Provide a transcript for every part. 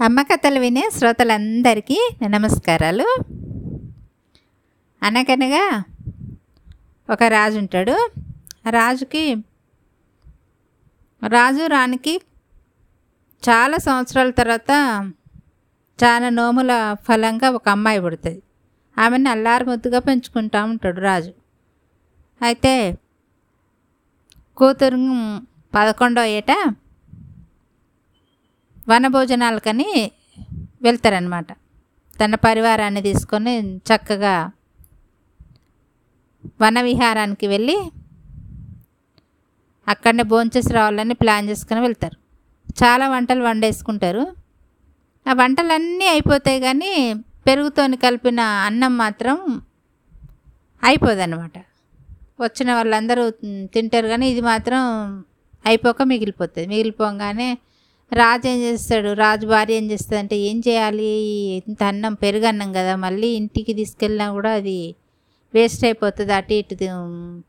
అమ్మ కథలు వినే శ్రోతలందరికీ నమస్కారాలు. అనగనగా ఒక రాజు ఉంటాడు. రాజుకి రాజు రాణికి చాలా సంవత్సరాల తర్వాత చాలా నోముల ఫలంగా ఒక అమ్మాయి పుడుతుంది. ఆమెను అల్లారు ముద్దుగా పెంచుకుంటా ఉంటాడు రాజు. అయితే కూతురు పదకొండో ఏట వనభోజనాలకని వెళ్తారనమాట తన పరివారాన్ని తీసుకొని చక్కగా వనవిహారానికి వెళ్ళి అక్కడనే భోంచేసి రావాలని ప్లాన్ చేసుకుని వెళ్తారు. చాలా వంటలు వండేసుకుంటారు. ఆ వంటలన్నీ అయిపోతాయి కానీ పెరుగుతోని కలిపిన అన్నం మాత్రం అయిపోదన్నమాట. వచ్చిన వాళ్ళందరూ తింటారు కానీ ఇది మాత్రం అయిపోక మిగిలిపోతుంది. మిగిలిపోగానే రాజు ఏం చేస్తాడు? రాజు భార్య ఏం చేస్తుంది అంటే ఏం చేయాలి? ఇంత అన్నం పెరుగన్నం కదా మళ్ళీ ఇంటికి తీసుకెళ్ళినా కూడా అది వేస్ట్ అయిపోతుంది అటు ఇటు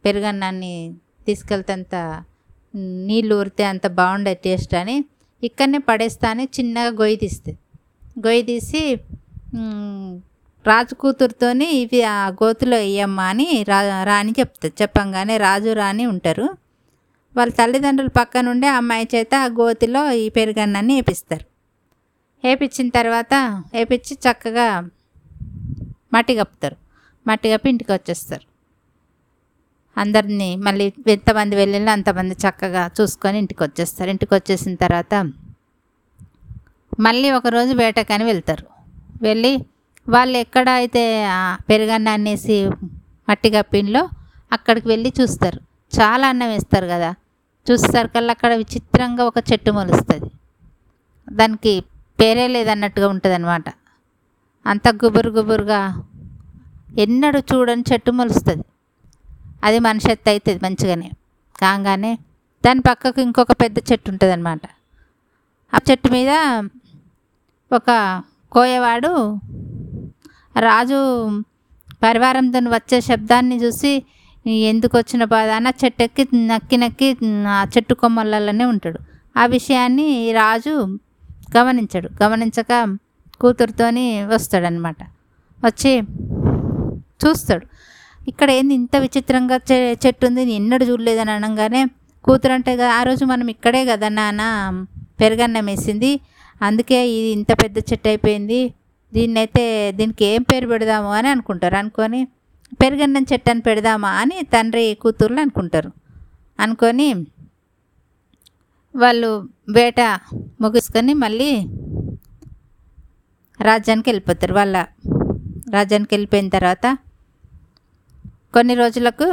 పెరుగన్నాన్ని తీసుకెళ్తే అంత నీళ్ళు ఊరితే అంత బాగుండే టేస్ట్ అని ఇక్కడనే పడేస్తా అని చిన్నగా గొయ్యి తీస్తుంది. గొయ్యి తీసి రాజు కూతురుతోని ఇవి ఆ గోతులో వేయమ్మా అని రా రాణి చెప్తుంది. చెప్పంగానే రాజు రాణి ఉంటారు. వాళ్ళ తల్లిదండ్రుల పక్క నుండే అమ్మాయి చేత ఆ గోతిలో ఈ పెరుగన్నాన్ని వేపిస్తారు. వేపించిన తర్వాత వేపించి చక్కగా మట్టి కప్పుతారు. మట్టి కప్పి ఇంటికి వచ్చేస్తారు. అందరినీ మళ్ళీ ఎంతమంది వెళ్ళినా అంతమంది చక్కగా చూసుకొని ఇంటికి వచ్చేస్తారు. ఇంటికి వచ్చేసిన తర్వాత మళ్ళీ ఒకరోజు వేటకని వెళ్తారు. వెళ్ళి వాళ్ళు ఎక్కడ అయితే ఆ పెరుగన్నాన్ని వేసి మట్టి కప్పిన్లో అక్కడికి వెళ్ళి చూస్తారు. చాలా అన్నం వేస్తారు కదా. చూసేసరికల్లా అక్కడ విచిత్రంగా ఒక చెట్టు మొలుస్తుంది. దానికి పేరే లేదన్నట్టుగా ఉంటుంది అనమాట అంత గుబురు గుబురుగా ఎన్నడూ చూడని చెట్టు మొలుస్తుంది. అది మనిషి ఎత్తు అవుతుంది మంచిగానే. కాగానే దాని పక్కకు ఇంకొక పెద్ద చెట్టు ఉంటుంది అనమాట ఆ చెట్టు మీద ఒక కోయవాడు రాజు పరివారంతో వచ్చే శబ్దాన్ని చూసి ఎందుకు వచ్చిన బాధ? అని చెట్టెక్కి చెట్టు ఎక్కి నక్కి నక్కి ఆ చెట్టు కొమ్మలలోనే ఉంటాడు. ఆ విషయాన్ని రాజు గమనించాడు. గమనించక కూతురుతోని వస్తాడనమాట వచ్చి చూస్తాడు. ఇక్కడ ఏంది ఇంత విచిత్రంగా చె చెట్టు ఉంది ఎన్నడూ చూడలేదని అనగానే కూతురు అంటే కదా ఆ రోజు మనం ఇక్కడే కదా నాన్న పెరగన్నం వేసింది. అందుకే ఇది ఇంత పెద్ద చెట్టు అయిపోయింది. దీన్నైతే దీనికి ఏం పేరు పెడదాము అని అనుకుంటారు. అనుకొని పెరుగన్నం చెట్టు అని పెడదామా అని తండ్రి కూతుర్లు అనుకుంటారు. అనుకొని వాళ్ళు వేట ముగుసుకొని మళ్ళీ రాజ్యానికి వెళ్ళిపోతారు. వాళ్ళ రాజ్యానికి వెళ్ళిపోయిన తర్వాత కొన్ని రోజులకు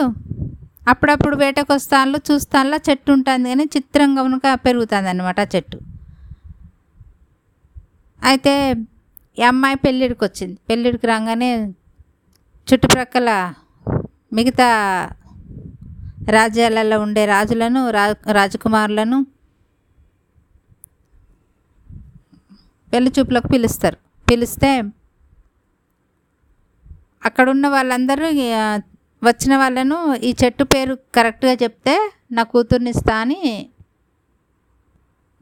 అప్పుడప్పుడు వేటకు వస్తాను చూస్తానులో చెట్టు ఉంటుంది కానీ చిత్రంగా ఉనక పెరుగుతుంది అనమాట చెట్టు. అయితే ఈ అమ్మాయి పెళ్ళిడికి వచ్చింది. పెళ్ళిడికి రాగానే చుట్టుప్రక్కల మిగతా రాజ్యాలలో ఉండే రాజులను రా రాజకుమారులను పెళ్ళి చూపులకు పిలుస్తారు. పిలిస్తే అక్కడున్న వాళ్ళందరూ వచ్చిన వాళ్ళను ఈ చెట్టు పేరు కరెక్ట్గా చెప్తే నా కూతుర్ని ఇస్తా అని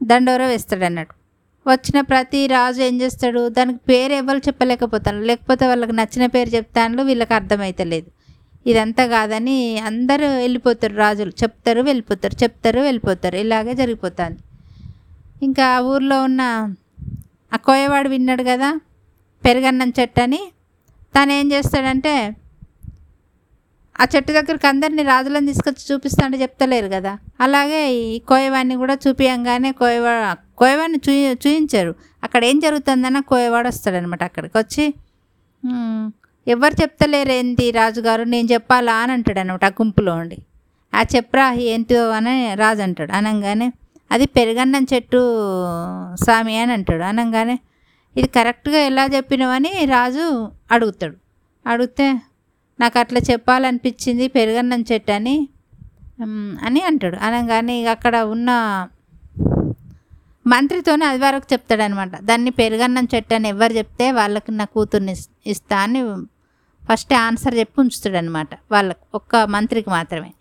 దండోర వేస్తాడన్నట్టు. వచ్చిన ప్రతి రాజు ఏం చేస్తాడు? దానికి పేరు ఎవరు చెప్పలేకపోతాను లేకపోతే వాళ్ళకి నచ్చిన పేరు చెప్తాను వీళ్ళకి అర్థమవుతలేదు ఇదంతా కాదని అందరూ వెళ్ళిపోతారు. రాజులు చెప్తారు వెళ్ళిపోతారు చెప్తారు వెళ్ళిపోతారు. ఇలాగే జరిగిపోతుంది. ఇంకా ఆ ఊర్లో ఉన్న ఆ కోయవాడు విన్నాడు కదా? పెరుగన్నం చెట్టు అని. తను ఏం చేస్తాడంటే ఆ చెట్టు దగ్గరికి అందరినీ రాజులను తీసుకొచ్చి చూపిస్తాంటే చెప్తలేరు కదా. అలాగే ఈ కోయవాడిని కూడా చూపియంగానే కోయవా కోయవాడిని చూ చూయించారు. అక్కడ ఏం జరుగుతుందన్న కోయవాడు వస్తాడనమాట అక్కడికి వచ్చి ఎవరు చెప్తలేరు ఏంటి రాజుగారు? నేను చెప్పాలా? అని అంటాడు అనమాట ఆ గుంపులో ఉండి. ఆ చెప్పరా ఏంటో అని రాజు అంటాడు. అనగానే అది పెరుగన్నం చెట్టు స్వామి అని అంటాడు. అనగానే ఇది కరెక్ట్గా ఎలా చెప్పినవని రాజు అడుగుతాడు. అడిగితే నాకు అట్లా చెప్పాలనిపించింది పెరుగన్నం చెట్టు అని అని అంటాడు. అనగానే ఇక అక్కడ ఉన్న మంత్రితోనే అది వరకు చెప్తాడనమాట. దాన్ని పెరుగన్నం చెట్టు అని ఎవరు చెప్తే వాళ్ళకి నా కూతుర్ని ఇస్తా అని ఫస్ట్ ఆన్సర్ చెప్పి ఉంచుతాడనమాట వాళ్ళకి ఒక్క మంత్రికి మాత్రమే.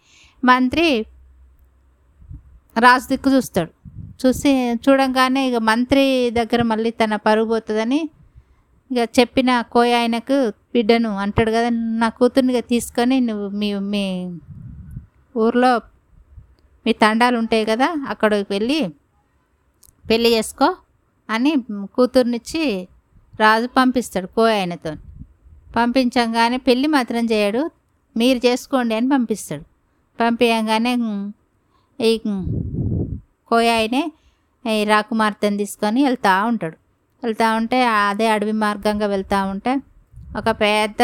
మంత్రి రాజు దిక్కు చూస్తాడు. చూసి చూడంగానే ఇక మంత్రి దగ్గర మళ్ళీ తన పరుగు పోతుందని ఇక చెప్పిన కోయ ఆయనకు బిడ్డను అంటాడు కదా నా కూతుర్నిగా తీసుకొని నువ్వు మీ మీ ఊర్లో మీ తండాలు ఉంటాయి కదా అక్కడికి వెళ్ళి పెళ్ళి చేసుకో అని కూతుర్నిచ్చి రాజు పంపిస్తాడు కోయ ఆయనతో. పంపించంగానే పెళ్ళి మాత్రం చేయడు మీరు చేసుకోండి అని పంపిస్తాడు. పంపించగానే ఈ కోయ ఆయనే ఈ రాకుమార్తెను తీసుకొని వెళ్తూ ఉంటాడు వెళ్తూ ఉంటే అదే అడవి మార్గంగా వెళ్తూ ఉంటే ఒక పెద్ద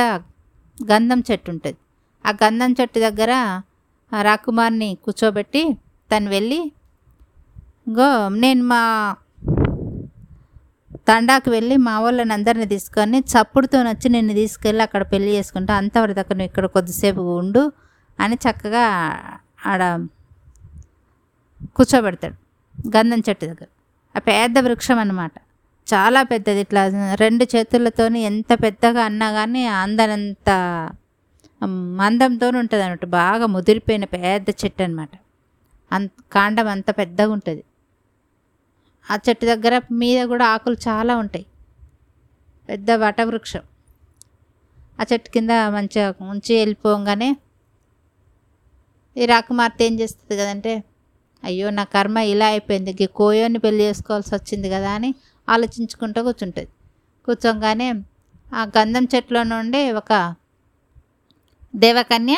గంధం చెట్టు ఉంటుంది. ఆ గంధం చెట్టు దగ్గర రాకుమార్ని కూర్చోబెట్టి తను వెళ్ళి గో నేను మా తండాకు వెళ్ళి మా వాళ్ళని అందరిని తీసుకొని చప్పుడుతో వచ్చి నిన్ను తీసుకెళ్ళి అక్కడ పెళ్ళి చేసుకుంటా. అంతవరకు దగ్గర నువ్వు ఇక్కడ కొద్దిసేపు ఉండు అని చక్కగా ఆడ కూర్చోబెడతాడు గంధం చెట్టు దగ్గర. ఆ పెద్ద వృక్షం అన్నమాట. చాలా పెద్దది. ఇట్లా రెండు చేతులతోని ఎంత పెద్దగా అన్నా కానీ అందనంత మందంతో ఉంటుంది అన్నట్టు. బాగా ముదిరిపోయిన పెద్ద చెట్టు అనమాట అంత కాండం అంత పెద్దగా ఉంటుంది. ఆ చెట్టు దగ్గర మీద కూడా ఆకులు చాలా ఉంటాయి. పెద్ద వటవృక్షం. ఆ చెట్టు కింద మంచిగా ఉంచి వెళ్ళిపోగానే ఈ రాకుమార్తె ఏం చేస్తుంది కదంటే అయ్యో నా కర్మ ఇలా అయిపోయింది. గీ కోయోని పెళ్ళి చేసుకోవాల్సి వచ్చింది కదా అని ఆలోచించుకుంటూ కూర్చుంటుంది. కూర్చోగానే ఆ గంధం చెట్లో నుండి ఒక దేవకన్య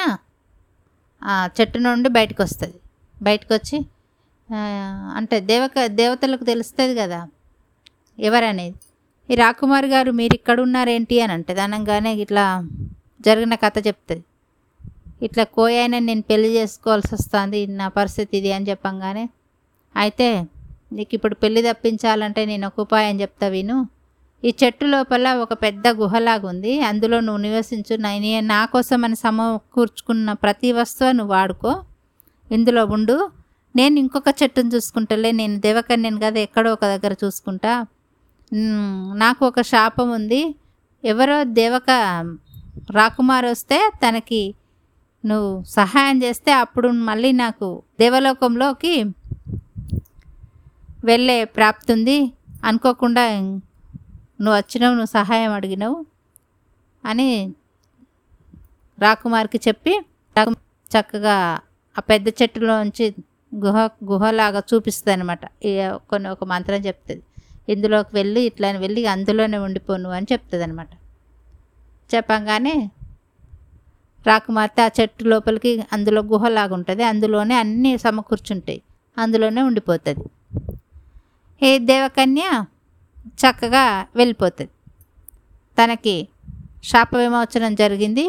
ఆ చెట్టు నుండి బయటకు వస్తుంది. బయటకు వచ్చి అంటే దేవక దేవతలకు తెలుస్తుంది కదా ఎవరనేది. ఈ రాకుమారి గారు మీరు ఇక్కడ ఉన్నారేంటి అని అంటే అనగానే ఇట్లా జరిగిన కథ చెప్తుంది. ఇట్లా కోయైన నేను పెళ్ళి చేసుకోవాల్సి వస్తుంది నా పరిస్థితి ఇది అని చెప్పంగానే అయితే నీకు ఇప్పుడు పెళ్ళి తప్పించాలంటే నేను ఒక ఉపాయం చెప్తా విను. ఈ చెట్టు లోపల ఒక పెద్ద గుహలాగా ఉంది అందులో నువ్వు నివసించు. నేను నా కోసం అని సమకూర్చుకున్న ప్రతి వస్తువు నువ్వు వాడుకో. ఇందులో ఉండు. నేను ఇంకొక చెట్టును చూసుకుంటలే. నేను దేవకన్యను కదా ఎక్కడో ఒక దగ్గర చూసుకుంటా. నాకు ఒక శాపం ఉంది. ఎవరో దేవక రాకుమార్ వస్తే తనకి నువ్వు సహాయం చేస్తే అప్పుడు మళ్ళీ నాకు దేవలోకంలోకి వెళ్ళే ప్రాప్తి ఉంది. అనుకోకుండా నువ్వు వచ్చినావు నువ్వు సహాయం అడిగినావు అని రాకుమార్కి చెప్పి చక్కగా ఆ పెద్ద చెట్టులోంచి గుహ గుహలాగా చూపిస్తుంది అనమాట కొన్ని ఒక మంత్రం చెప్తుంది. ఇందులోకి వెళ్ళి ఇట్లా వెళ్ళి అందులోనే ఉండిపోను అని చెప్తుంది అనమాట చెప్పంగానే రాకుమార్తె ఆ చెట్టు లోపలికి అందులో గుహలాగా ఉంటుంది అందులోనే అన్నీ సమకూర్చుంటాయి. అందులోనే ఉండిపోతుంది. ఈ దేవకన్య చక్కగా వెళ్ళిపోతుంది. తనకి శాప విమోచనం జరిగింది.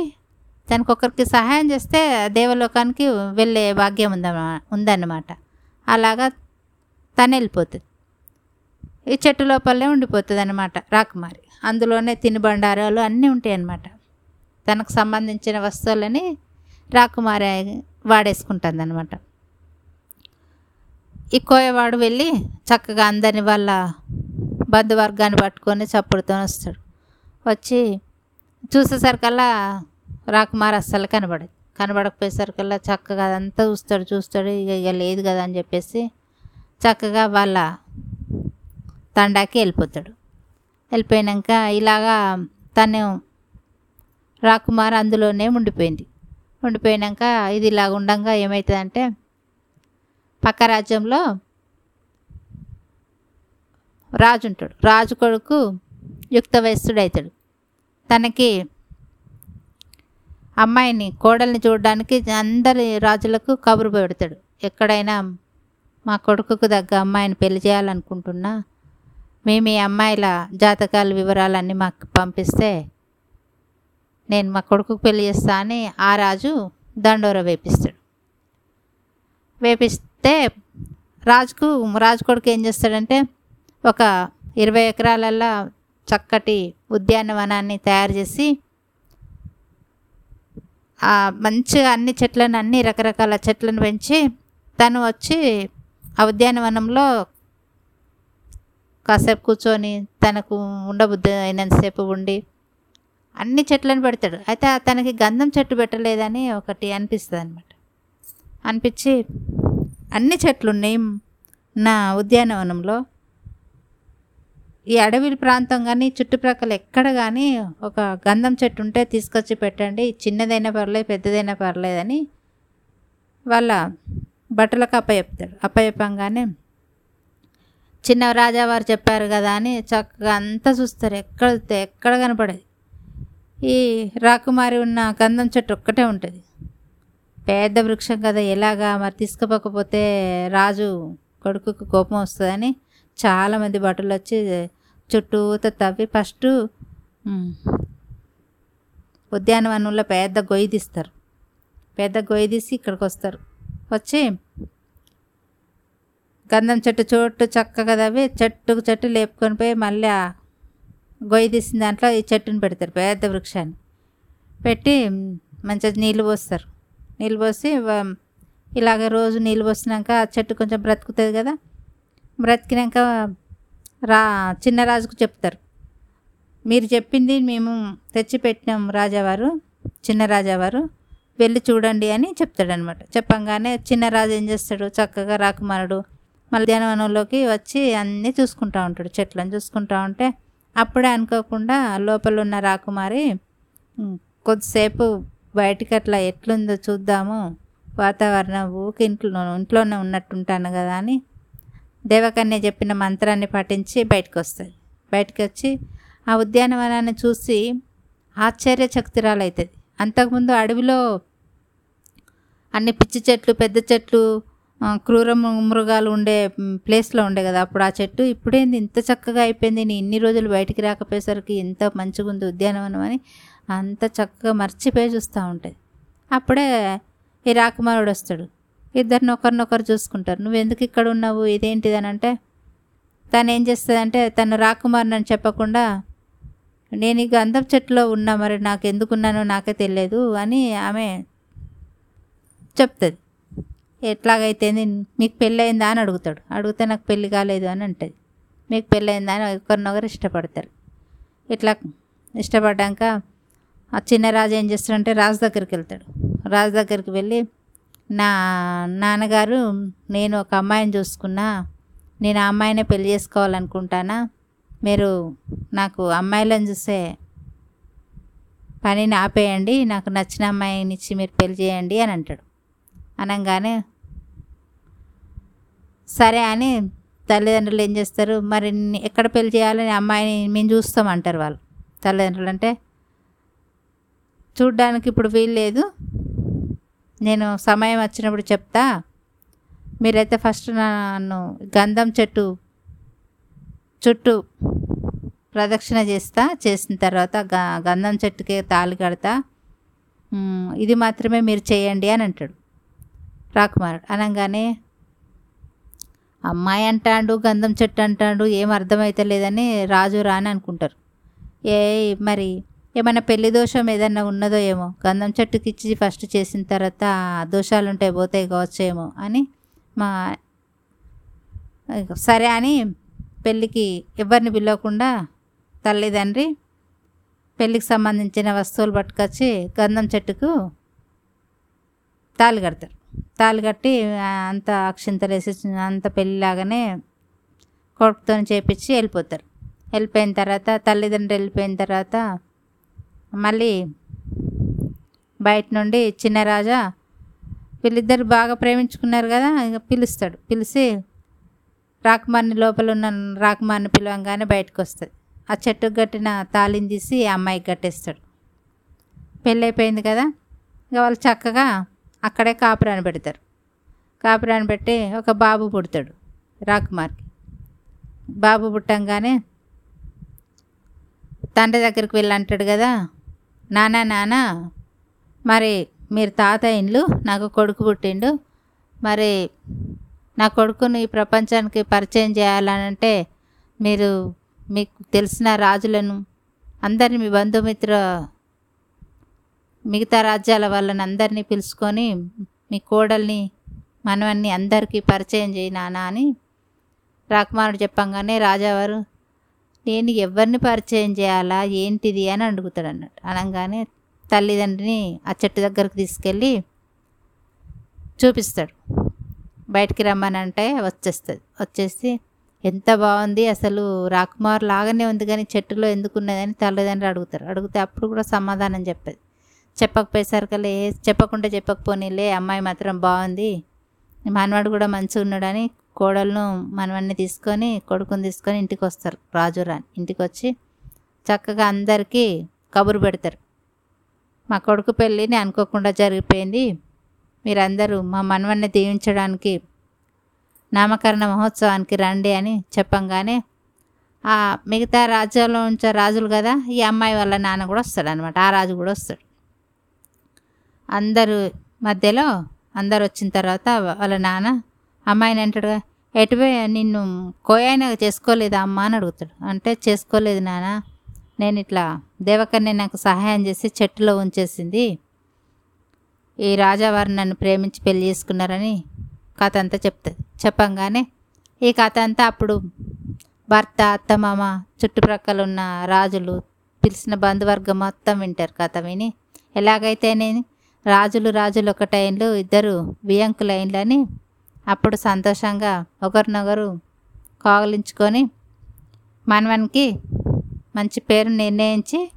తనకు ఒకరికి సహాయం చేస్తే దేవలోకానికి వెళ్ళే భాగ్యం ఉందన్నమా ఉందన్నమాట. అలాగా తను వెళ్ళిపోతుంది. ఈ చెట్టు లోపలనే ఉండిపోతుంది అనమాట రాకుమారి. అందులోనే తినుబండారాలు అన్నీ ఉంటాయి అన్నమాట తనకు సంబంధించిన వస్తువులని రాకుమారి వాడేసుకుంటుంది అనమాట ఈ కోయవాడు వెళ్ళి చక్కగా అందరిని వాళ్ళ బంధువర్గాన్ని పట్టుకొని చప్పుడుతో వస్తాడు. వచ్చి చూసేసరికల్లా రాకుమార్ అస్సలు కనబడదు. కనబడకపోయేసరికల్లా చక్కగా అదంతా చూస్తాడు చూస్తాడు ఇక ఇక లేదు కదా అని చెప్పేసి చక్కగా వాళ్ళ తండాకి వెళ్ళిపోతాడు. వెళ్ళిపోయాక ఇలాగా తను రాకుమార్ అందులోనే ఉండిపోయింది. ఉండిపోయాక ఇది ఇలాగ ఉండగా ఏమవుతుందంటే పక్క రాజ్యంలో రాజు ఉంటాడు. రాజు కొడుకు యుక్త వయస్సుడు అవుతాడు తనకి అమ్మాయిని కోడల్ని చూడడానికి అందరి రాజులకు కబురు పెడతాడు. ఎక్కడైనా మా కొడుకుకు తగ్గ అమ్మాయిని పెళ్ళి చేయాలనుకుంటున్నా మేము ఈ అమ్మాయిల జాతకాల వివరాలన్నీ మాకు పంపిస్తే నేను మా కొడుకుకు పెళ్ళి చేస్తా అని ఆ రాజు దండోర వేపిస్తాడు. వేపిస్తే రాజుకు రాజు కొడుకు ఏం చేస్తాడంటే ఒక ఇరవై ఎకరాలల్లో చక్కటి ఉద్యానవనాన్ని తయారు చేసి ఆ మంచిగా అన్ని చెట్లను అన్ని రకరకాల చెట్లను పెంచి తను వచ్చి ఆ ఉద్యానవనంలో కాసేపు కూర్చొని తనకు ఉండబుద్ధి అయినంతసేపు ఉండి అన్ని చెట్లను పెడతాడు. అయితే తనకి గంధం చెట్టు పెట్టలేదని ఒకటి అనిపిస్తుంది అనమాట అనిపించి అన్ని చెట్లు ఉన్నాయి నా ఉద్యానవనంలో ఈ అడవి ప్రాంతం కానీ చుట్టుప్రక్కల ఎక్కడ కానీ ఒక గంధం చెట్టు ఉంటే తీసుకొచ్చి పెట్టండి. చిన్నదైనా పర్లేదు పెద్దదైనా పర్లేదని వాళ్ళ బట్టలకు అప్పచెప్తాడు అప్పచెప్పంగానే చిన్న రాజావారు చెప్పారు కదా అని చక్కగా అంతా చూస్తారు. ఎక్కడ ఎక్కడ కనపడేది? ఈ రాకుమారి ఉన్న గంధం చెట్టు ఒక్కటే ఉంటుంది. పెద్ద వృక్షం కదా ఎలాగా? మరి తీసుకుపోకపోతే రాజు కొడుకుకు కోపం వస్తుందని చాలామంది భటులు వచ్చి చుట్టూత తవ్వి ఫస్ట్ ఉద్యానవనంలో పెద్ద గొయ్యి తీస్తారు. పెద్ద గొయ్యి తీసి ఇక్కడికి వస్తారు. వచ్చి గంధం చెట్టు చోటు చక్కగా తవ్వి చెట్టుకు చెట్టు లేపుకొని పోయి మళ్ళీ గొయ్యి తీసిన దాంట్లో ఈ చెట్టుని పెడతారు పెద్ద వృక్షాన్ని. పెట్టి మంచిగా నీళ్ళు పోస్తారు. నీళ్ళు ఇలాగ రోజు నీళ్ళు పోసినాక ఆ చెట్టు కొంచెం బ్రతుకుతుంది కదా? బ్రతికినాక రా చిన్న రాజుకు చెప్తారు. మీరు చెప్పింది మేము తెచ్చి పెట్టినాం రాజావారు చిన్న రాజావారు వెళ్ళి చూడండి అని చెప్తాడనమాట చెప్పంగానే చిన్న రాజు ఏం చేస్తాడు? చక్కగా రాకుమారుడు మధ్యాహ్నంలోకి వచ్చి అన్నీ చూసుకుంటా ఉంటాడు. చెట్లను చూసుకుంటా ఉంటే అప్పుడే అనుకోకుండా లోపల ఉన్న రాకుమారి కొద్దిసేపు బయటికి అట్లా ఎట్లుందో చూద్దాము. వాతావరణం ఊకి ఇంట్లో ఇంట్లోనే ఉన్నట్టుంటాను కదా అని దేవకన్య చెప్పిన మంత్రాన్ని పాటించి బయటకు వస్తుంది బయటకు వచ్చి ఆ ఉద్యానవనాన్ని చూసి ఆశ్చర్యచకితురాలవుతుంది అంతకుముందు అడవిలో అన్ని పిచ్చి చెట్లు పెద్ద చెట్లు క్రూర మృగాలు ఉండే ప్లేస్లో ఉండే కదా అప్పుడు ఆ చెట్టు ఇప్పుడేంది ఇంత చక్కగా అయిపోయింది నేను ఇన్ని రోజులు బయటికి రాకపోయేసరికి ఎంత మంచిగా ఉంది ఉద్యానవనం అని అంత చక్కగా మర్చిపోయి చూస్తూ ఉంటుంది. అప్పుడే ఈ రాకుమారుడు వస్తాడు. ఇద్దరిని ఒకరినొకరు చూసుకుంటారు. నువ్వు ఎందుకు ఇక్కడ ఉన్నావు? ఇదేంటిది? అని అంటే తను ఏం చేస్తుందంటే తను రాకుమారుని అని చెప్పకుండా నేను ఈ గంధం చెట్టులో ఉన్నా మరి నాకు ఎందుకున్నానో నాకే తెలియదు అని ఆమె చెప్తుంది. ఎట్లాగైతే మీకు పెళ్ళయిందా అని అడుగుతాడు. అడిగితే నాకు పెళ్ళి కాలేదు అని అంటుంది. మీకు పెళ్ళయిందా అని ఒకరినొకరు ఇష్టపడతారు. ఇట్లా ఇష్టపడ్డాక ఆ చిన్న రాజు ఏం చేస్తాడంటే రాజు దగ్గరికి వెళ్తాడు. రాజు దగ్గరికి వెళ్ళి నా నాన్నగారు నేను ఒక అమ్మాయిని చూసుకున్నా నేను ఆ అమ్మాయినే పెళ్ళి చేసుకోవాలనుకుంటానా మీరు నాకు అమ్మాయిలను చూసే పనిని ఆపేయండి నాకు నచ్చిన అమ్మాయిని ఇచ్చి మీరు పెళ్ళి చేయండి అని అంటాడు. అనగానే సరే అని తల్లిదండ్రులు ఏం చేస్తారు? మరి ఎక్కడ పెళ్ళి చేయాలని అమ్మాయిని మేము చూస్తామంటారు వాళ్ళు. తల్లిదండ్రులు అంటే చూడ్డానికి ఇప్పుడు వీలు లేదు. నేను సమయం వచ్చినప్పుడు చెప్తా. మీరైతే ఫస్ట్ నన్ను గంధం చెట్టు చుట్టూ ప్రదక్షిణ చేస్తా. చేసిన తర్వాత గ గంధం చెట్టుకి తాళి కడతా. ఇది మాత్రమే మీరు చేయండి అని అంటాడు. రాకుమారుడు. అనగానే అమ్మాయి అంటాడు గంధం చెట్టు అంటాడు ఏం అర్థమైతే లేదని రాజు రాని అనుకుంటారు. ఏ మరి ఏమైనా పెళ్ళి దోషం ఏదన్నా ఉన్నదో ఏమో. గంధం చెట్టుకి ఇచ్చి ఫస్ట్ చేసిన తర్వాత ఆ దోషాలు ఉంటాయి పోతాయి కావచ్చేమో అని మా సరే అని పెళ్ళికి ఎవరిని పిలవకుండా తల్లిదండ్రి పెళ్ళికి సంబంధించిన వస్తువులు పట్టుకొచ్చి గంధం చెట్టుకు తాళి కడతారు. తాళి కట్టి అంత అక్షింతలు వేసి అంత పెళ్ళిలాగానే కొడుకుతో చేపించి వెళ్ళిపోతారు. వెళ్ళిపోయిన తర్వాత తల్లిదండ్రులు వెళ్ళిపోయిన తర్వాత మళ్ళీ బయట నుండి చిన్న రాజా వీళ్ళిద్దరు బాగా ప్రేమించుకున్నారు కదా ఇక పిలుస్తాడు. పిలిచి రాకుమారిని లోపల ఉన్న రాకుమారిని పిలవంగానే బయటకు వస్తుంది. ఆ చెట్టుకు కట్టిన తాళిని తీసి ఆ అమ్మాయికి కట్టేస్తాడు. పెళ్ళైపోయింది కదా ఇక వాళ్ళు చక్కగా అక్కడే కాపురాన్ని పెడతారు. కాపురాన్ని పెట్టి ఒక బాబు పుడతాడు రాకుమార్కి బాబు పుట్టంగానే తండ్రి దగ్గరికి వెళ్ళి అంటాడు కదా నానా నానా మరి మీరు తాత ఇండ్లు నాకు కొడుకు పుట్టిండు మరి నా కొడుకుని ఈ ప్రపంచానికి పరిచయం చేయాలనంటే మీరు మీకు తెలిసిన రాజులను అందరిని మీ బంధుమిత్ర మిగతా రాజ్యాల వాళ్ళని అందరినీ పిలుచుకొని మీ కోడల్ని మనవన్ని అందరికీ పరిచయం చేయి అని రాకుమారుడు చెప్పంగానే రాజావారు నేను ఎవరిని పరిచయం చేయాలా? ఏంటిది? అని అడుగుతాడు అన్నట్టు అనగానే తల్లిదండ్రిని ఆ చెట్టు దగ్గరకు తీసుకెళ్ళి చూపిస్తాడు. బయటికి రమ్మనంటే వచ్చేస్తుంది. వచ్చేసి ఎంత బాగుంది అసలు రాకుమార్ లాగానే ఉంది కానీ చెట్టులో ఎందుకు ఉన్నదని తల్లిదండ్రులు అడుగుతారు. అడిగితే అప్పుడు కూడా సమాధానం చెప్పేది. చెప్పకపోయేసరికలే చెప్పకుండా చెప్పకపోనీలే అమ్మాయి మాత్రం బాగుంది. మనవాడు కూడా మంచిగా ఉన్నాడని కోడలను మనవన్ని తీసుకొని కొడుకుని తీసుకొని ఇంటికి వస్తారు. రాజు రాని ఇంటికి వచ్చి చక్కగా అందరికీ కబురు పెడతారు. మా కొడుకు పెళ్ళిని అనుకోకుండా జరిగిపోయింది. మీరందరూ మా మనవన్ని దీవించడానికి నామకరణ మహోత్సవానికి రండి అని చెప్పంగానే ఆ మిగతా రాజ్యాల్లో ఉంచే రాజులు కదా ఈ అమ్మాయి వాళ్ళ నాన్న కూడా వస్తాడు అనమాట ఆ రాజు కూడా వస్తాడు. అందరూ మధ్యలో అందరు వచ్చిన తర్వాత వాళ్ళ నాన్న అమ్మాయిని అంటాడు ఎటువే నిన్ను కోయైనా చేసుకోలేదా అమ్మ అని అడుగుతాడు. అంటే చేసుకోలేదు నాన్న నేను ఇట్లా దేవకన్య నాకు సహాయం చేసి చెట్టులో ఉంచేసింది. ఈ రాజావారు నన్ను ప్రేమించి పెళ్ళి చేసుకున్నారని కథ అంతా చెప్తుంది చెప్పంగానే ఈ కథ అంతా అప్పుడు భర్త అత్తమామ చుట్టుప్రక్కల ఉన్న రాజులు పిలిచిన బంధువర్గం మొత్తం వింటారు కథ విని. ఎలాగైతేనేమి రాజులు రాజులు ఒకటైన్లు ఇద్దరు వియంకులైన్లని అప్పుడు సంతోషంగా ఒకరినొకరు కోగలించుకొని మనవనికి మంచి పేరు నిర్ణయించి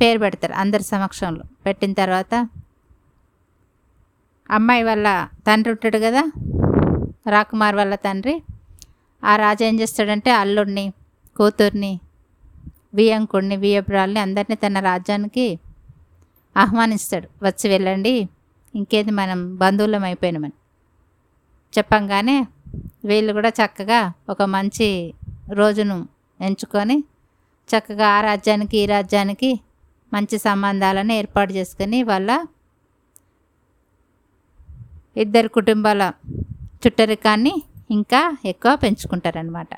పేరు పెడతారు అందరి సమక్షంలో. పెట్టిన తర్వాత అమ్మాయి వాళ్ళ తండ్రి ఉంటాడు కదా రాకుమార్ వాళ్ళ తండ్రి ఆ రాజు ఏం చేస్తాడంటే అల్లుడిని కూతుర్ని వియంకుడిని వియపురాల్ని అందరినీ తన రాజ్యానికి ఆహ్వానిస్తాడు. వచ్చి వెళ్ళండి. ఇంకేది మనం బంధువులం అయిపోయినామని చెప్పంగానే వీళ్ళు కూడా చక్కగా ఒక మంచి రోజును ఎంచుకొని చక్కగా ఆ రాజ్యానికి ఈ రాజ్యానికి మంచి సంబంధాలను ఏర్పాటు చేసుకొని వాళ్ళ ఇద్దరు కుటుంబాల చుట్టరికాన్ని ఇంకా ఎక్కువ పెంచుకుంటారనమాట